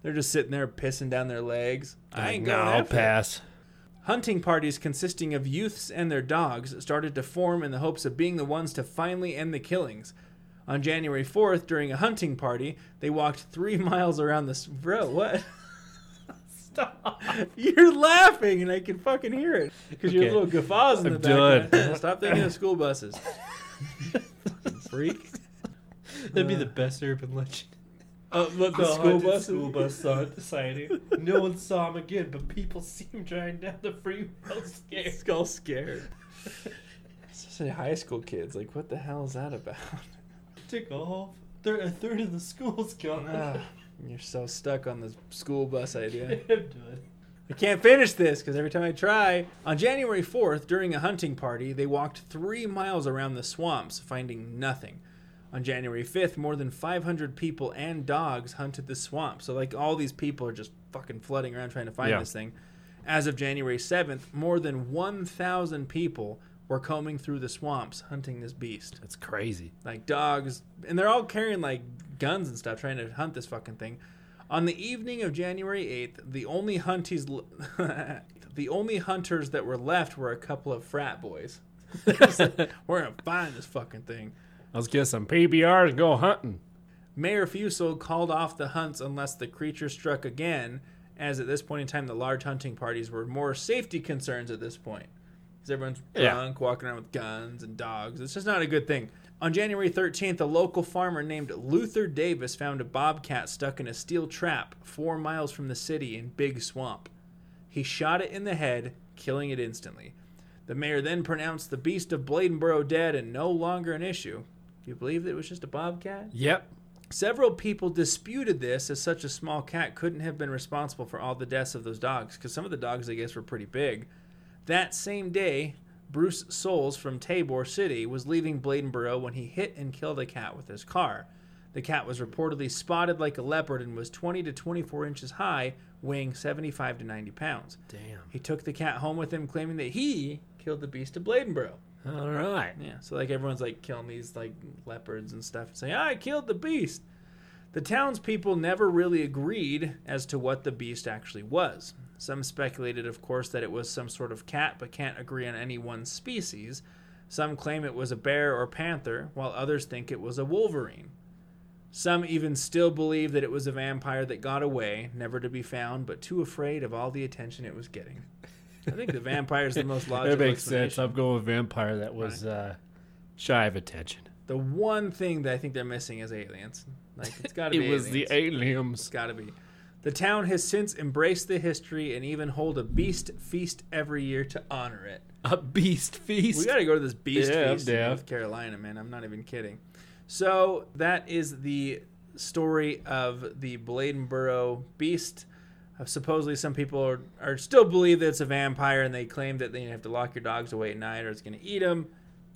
They're just sitting there pissing down their legs. I ain't no, going I'll it. pass. Hunting parties consisting of youths and their dogs started to form in the hopes of being the ones to finally end the killings. On January 4th, during a hunting party, they walked three miles around this. Bro, what? Stop. You're laughing, and I can fucking hear it because your Okay. little guffaws in the I'm background. Stop thinking of school buses. Freak. That'd be uh. the best urban legend. Oh, look, the The school bus. School bus sighting. No one saw him again, but people see him driving down the freeway. all scared. Skull scared. Especially high school kids. Like, what the hell is that about? Took off. Third, a third of the school's gone. Ah, you're so stuck on the school bus idea. I can't finish this because every time I try. On January 4th, during a hunting party, they walked three miles around the swamps, finding nothing. On January 5th, more than 500 people and dogs hunted the swamp. So, like, all these people are just fucking flooding around trying to find Yeah. this thing. As of January 7th, more than 1,000 people were combing through the swamps hunting this beast That's crazy. like dogs, and they're all carrying like guns and stuff, trying to hunt this fucking thing. On the evening of January eighth, the only hunties, the only hunters that were left were a couple of frat boys. we're gonna find this fucking thing. Let's get some PBRs and go hunting. Mayor Fuso called off the hunts unless the creature struck again, as at this point in time, the large hunting parties were more safety concerns at this point. Because everyone's Yeah. drunk, walking around with guns and dogs. It's just not a good thing. On January 13th, a local farmer named Luther Davis found a bobcat stuck in a steel trap four miles from the city in Big Swamp. He shot it in the head, killing it instantly. The mayor then pronounced the beast of Bladenboro dead and no longer an issue. Do you believe that it was just a bobcat? Yep. Several people disputed this as such a small cat couldn't have been responsible for all the deaths of those dogs because some of the dogs, I guess, were pretty big. That same day, Bruce Souls from Tabor City was leaving Bladenboro when he hit and killed a cat with his car. The cat was reportedly spotted like a leopard and was 20 to 24 inches high, weighing 75 to 90 pounds. Damn. He took the cat home with him, claiming that he killed the beast of Bladenboro. All right. Yeah, so like everyone's like killing these like leopards and stuff and saying, I killed the beast. The townspeople never really agreed as to what the beast actually was. Some speculated, of course, that it was some sort of cat, but can't agree on any one species. Some claim it was a bear or panther, while others think it was a wolverine. Some even still believe that it was a vampire that got away, never to be found, but too afraid of all the attention it was getting. I think the vampire is the most logical. That makes sense. I'm going with vampire that was uh, shy of attention. The one thing that I think they're missing is aliens. Like it's got to be. It was the aliens. aliens. It's got to be. The town has since embraced the history and even hold a beast feast every year to honor it. A beast feast. We got to go to this beast Yeah, feast in. North Carolina, man. I'm not even kidding. So that is the story of the Bladenboro beast. Uh, supposedly, some people are, are still believe that it's a vampire, and they claim that they have to lock your dogs away at night, or it's going to eat them.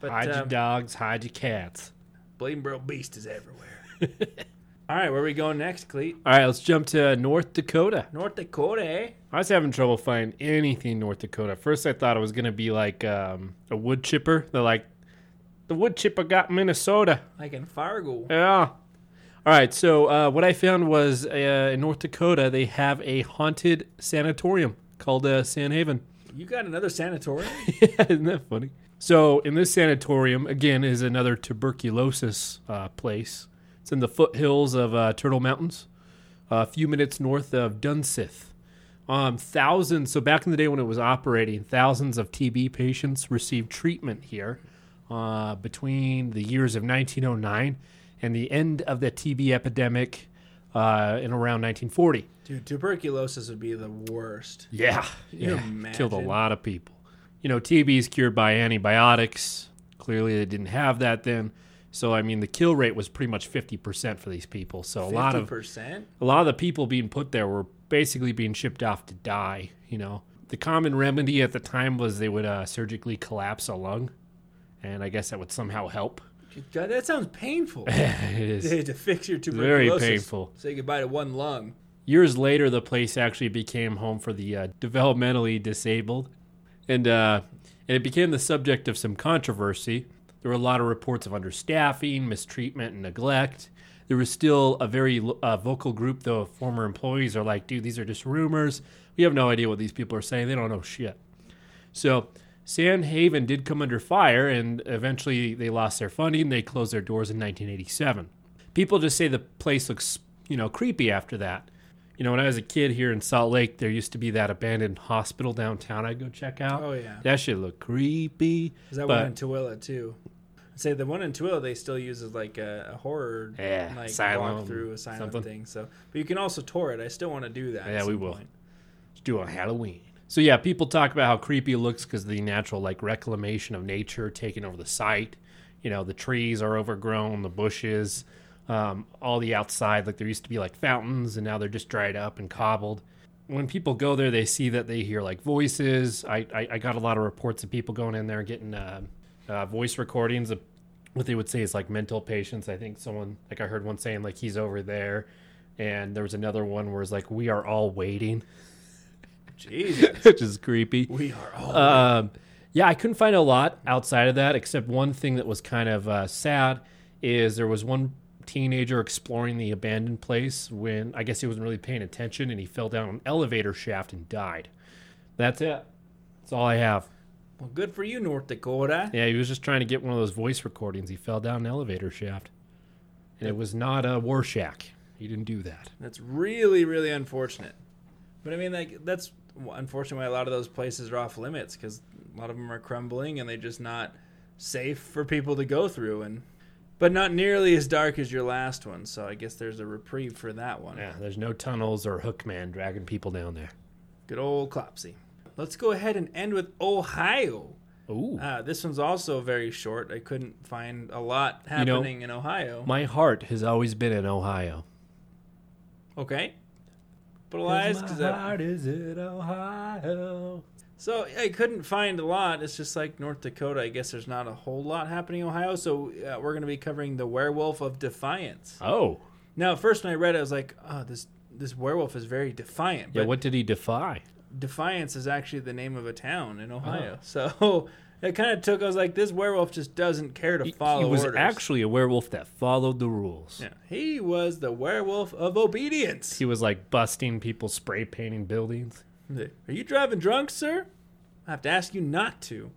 But hide uh, your dogs, hide your cats. Bladenboro beast is everywhere. All right, where are we going next, Cleet? All right, let's jump to North Dakota. North Dakota, eh? I was having trouble finding anything North Dakota. First, I thought it was going to be like um, a wood chipper. They're like, the wood chipper got Minnesota. Like in Fargo. Yeah. All right, so uh, what I found was uh, in North Dakota, they have a haunted sanatorium called uh, San Haven. You got another sanatorium? yeah, isn't that funny? So, in this sanatorium, again, is another tuberculosis uh, place. It's in the foothills of uh, Turtle Mountains, a few minutes north of Dunseith. Um, thousands, so back in the day when it was operating, thousands of TB patients received treatment here uh, between the years of 1909 and the end of the TB epidemic uh, in around 1940. Dude, tuberculosis would be the worst. Yeah, yeah, killed a lot of people. You know, TB is cured by antibiotics. Clearly, they didn't have that then. So, I mean, the kill rate was pretty much fifty percent for these people. So, a lot of percent. a lot of the people being put there were basically being shipped off to die. You know, the common remedy at the time was they would uh, surgically collapse a lung, and I guess that would somehow help. God, that sounds painful. it is. to fix your tuberculosis. Very painful. Say goodbye to one lung. Years later, the place actually became home for the uh, developmentally disabled, and uh, and it became the subject of some controversy. There were a lot of reports of understaffing, mistreatment, and neglect. There was still a very uh, vocal group, though, of former employees are like, "Dude, these are just rumors. We have no idea what these people are saying. They don't know shit." So. San Haven did come under fire, and eventually they lost their funding. They closed their doors in 1987. People just say the place looks, you know, creepy after that. You know, when I was a kid here in Salt Lake, there used to be that abandoned hospital downtown I'd go check out. Oh yeah. That shit looked creepy. Is that but- one in Tooele too? I'd say the one in Tooele they still use as like a, a horror Yeah, like asylum, walk through asylum something. thing. So, but you can also tour it. I still want to do that. at Yeah, we will. point. Let's do it on Halloween. So yeah, people talk about how creepy it looks because the natural like reclamation of nature taking over the site. You know, the trees are overgrown, the bushes, um, all the outside. Like there used to be like fountains, and now they're just dried up and cobbled. When people go there, they see that they hear like voices. I I, I got a lot of reports of people going in there getting uh, uh, voice recordings of what they would say is like mental patients. I think someone like I heard one saying like he's over there, and there was another one where it's like we are all waiting Jesus, which is creepy. we are all. Um, yeah, I couldn't find a lot outside of that, except one thing that was kind of uh, sad is there was one teenager exploring the abandoned place when I guess he wasn't really paying attention and he fell down an elevator shaft and died. That's it. That's all I have. well, good for you, North Dakota. Yeah, he was just trying to get one of those voice recordings. He fell down an elevator shaft, and it was not a war shack. He didn't do that. That's really, really unfortunate. But I mean, like that's unfortunately a lot of those places are off limits because a lot of them are crumbling and they're just not safe for people to go through. And but not nearly as dark as your last one. So I guess there's a reprieve for that one. Yeah, there's no tunnels or hookman dragging people down there. Good old Cropsey. Let's go ahead and end with Ohio. Ooh. Uh, this one's also very short. I couldn't find a lot You know, happening in Ohio. My heart has always been in Ohio. okay. But Elias, 'cause is in Ohio. So I couldn't find a lot. It's just like North Dakota. I guess there's not a whole lot happening in Ohio. So uh, we're going to be covering the Werewolf of Defiance. Oh, Now, first when I read it, I was like, "Oh, this this werewolf is very defiant." yeah. But What did he defy? Defiance is actually the name of a town in Ohio. Oh. So it kind of took. I was like, "This werewolf just doesn't care to He, follow he was orders." actually a werewolf that followed the rules. yeah, he was the werewolf of obedience. He was like busting people, spray painting buildings. Are you driving drunk, sir? I have to ask you not to.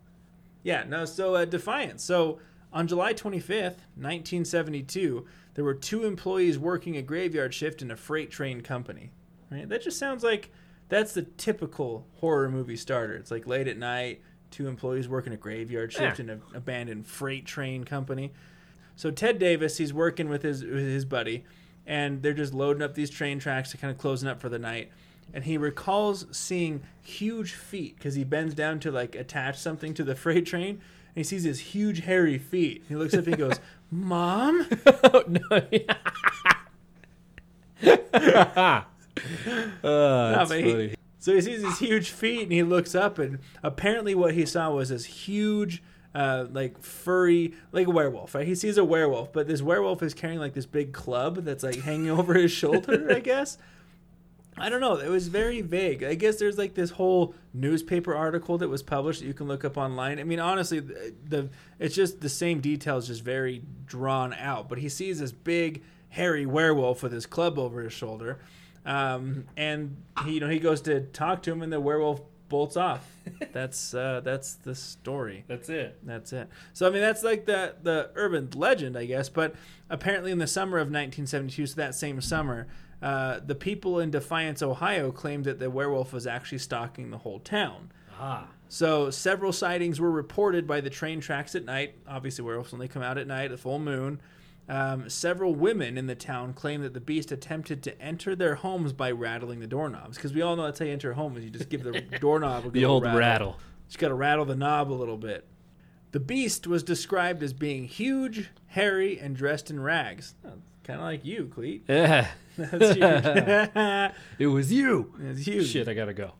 Yeah, no, so uh, Defiance. So on July 25th, 1972, there were two employees working a graveyard shift in a freight train company. Right? That just sounds like that's the typical horror movie starter. It's like late at night, two employees working a graveyard shift Yeah. in an abandoned freight train company. So Ted Davis, he's working with his with his buddy, and they're just loading up these train tracks to kind of closing up for the night. And he recalls seeing huge feet because he bends down to like attach something to the freight train, and he sees his huge hairy feet. He looks up and he goes, "Mom." oh, no. uh, that's but he-. So he sees his huge feet and he looks up and apparently what he saw was this huge uh, like furry like a werewolf right? He sees a werewolf but this werewolf is carrying like this big club that's like hanging over his shoulder i guess. I don't know. It was very vague. I guess there's like this whole newspaper article that was published that you can look up online. I mean honestly the, the it's just the same details just very drawn out but he sees this big hairy werewolf with his club over his shoulder um, and he, you know, he goes to talk to him, and the werewolf bolts off. That's uh, that's the story. That's it. That's it. So I mean, that's like the the urban legend, I guess. But apparently, in the summer of 1972, so that same summer, uh, the people in Defiance, Ohio, claimed that the werewolf was actually stalking the whole town. Ah. So several sightings were reported by the train tracks at night. Obviously, werewolves only come out at night, at full moon. Um, several women in the town claim that the beast attempted to enter their homes by rattling the doorknobs. Because we all know that's how you enter a home is you just give the doorknob a The old rattle. rattle. Just got to rattle the knob a little bit. The beast was described as being huge, hairy, and dressed in rags. kind of like you, Cleet. Yeah. That's huge. It was you. it's huge. Shit, I gotta go.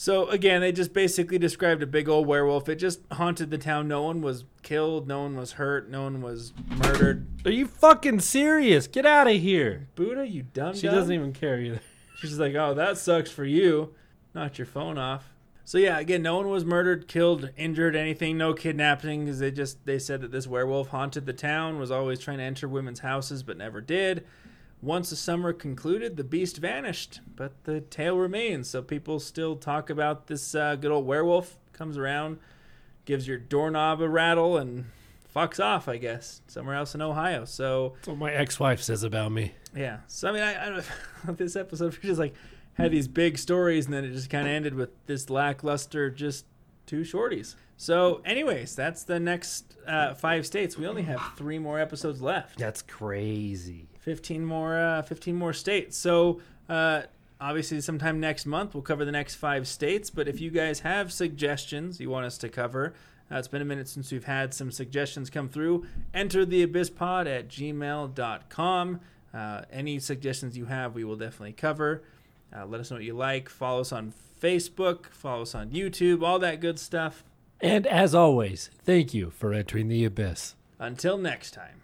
So again, they just basically described a big old werewolf. It just haunted the town. No one was killed. No one was hurt. No one was murdered. Are you fucking serious? Get out of here. Buddha, you dumb. She doesn't even care either. She's like, oh, that sucks for you. Knocked your phone off. So yeah, again, no one was murdered, killed, injured, anything. No kidnapping because they just they said that this werewolf haunted the town, was always trying to enter women's houses but never did. Once the summer concluded, the beast vanished, but the tale remains. So people still talk about this uh, good old werewolf. Comes around, gives your doorknob a rattle, and fucks off. I guess somewhere else in Ohio. So That's what my ex-wife says about me. yeah. So I mean, I, I don't know. this episode we just like had these big stories, and then it just kind of ended with this lackluster, just two shorties. So, anyways, that's the next uh, five states. We only have three more episodes left. That's crazy. 15 more uh, 15 more states. So uh, obviously sometime next month we'll cover the next five states. But if you guys have suggestions you want us to cover uh, it's been a minute since we've had some suggestions come through. Enter the abysspod at gmail.com uh, any suggestions you have we will definitely cover. Uh, let us know what you like. Follow us on facebook. Follow us on youtube. All that good stuff And as always, thank you for entering the abyss. until next time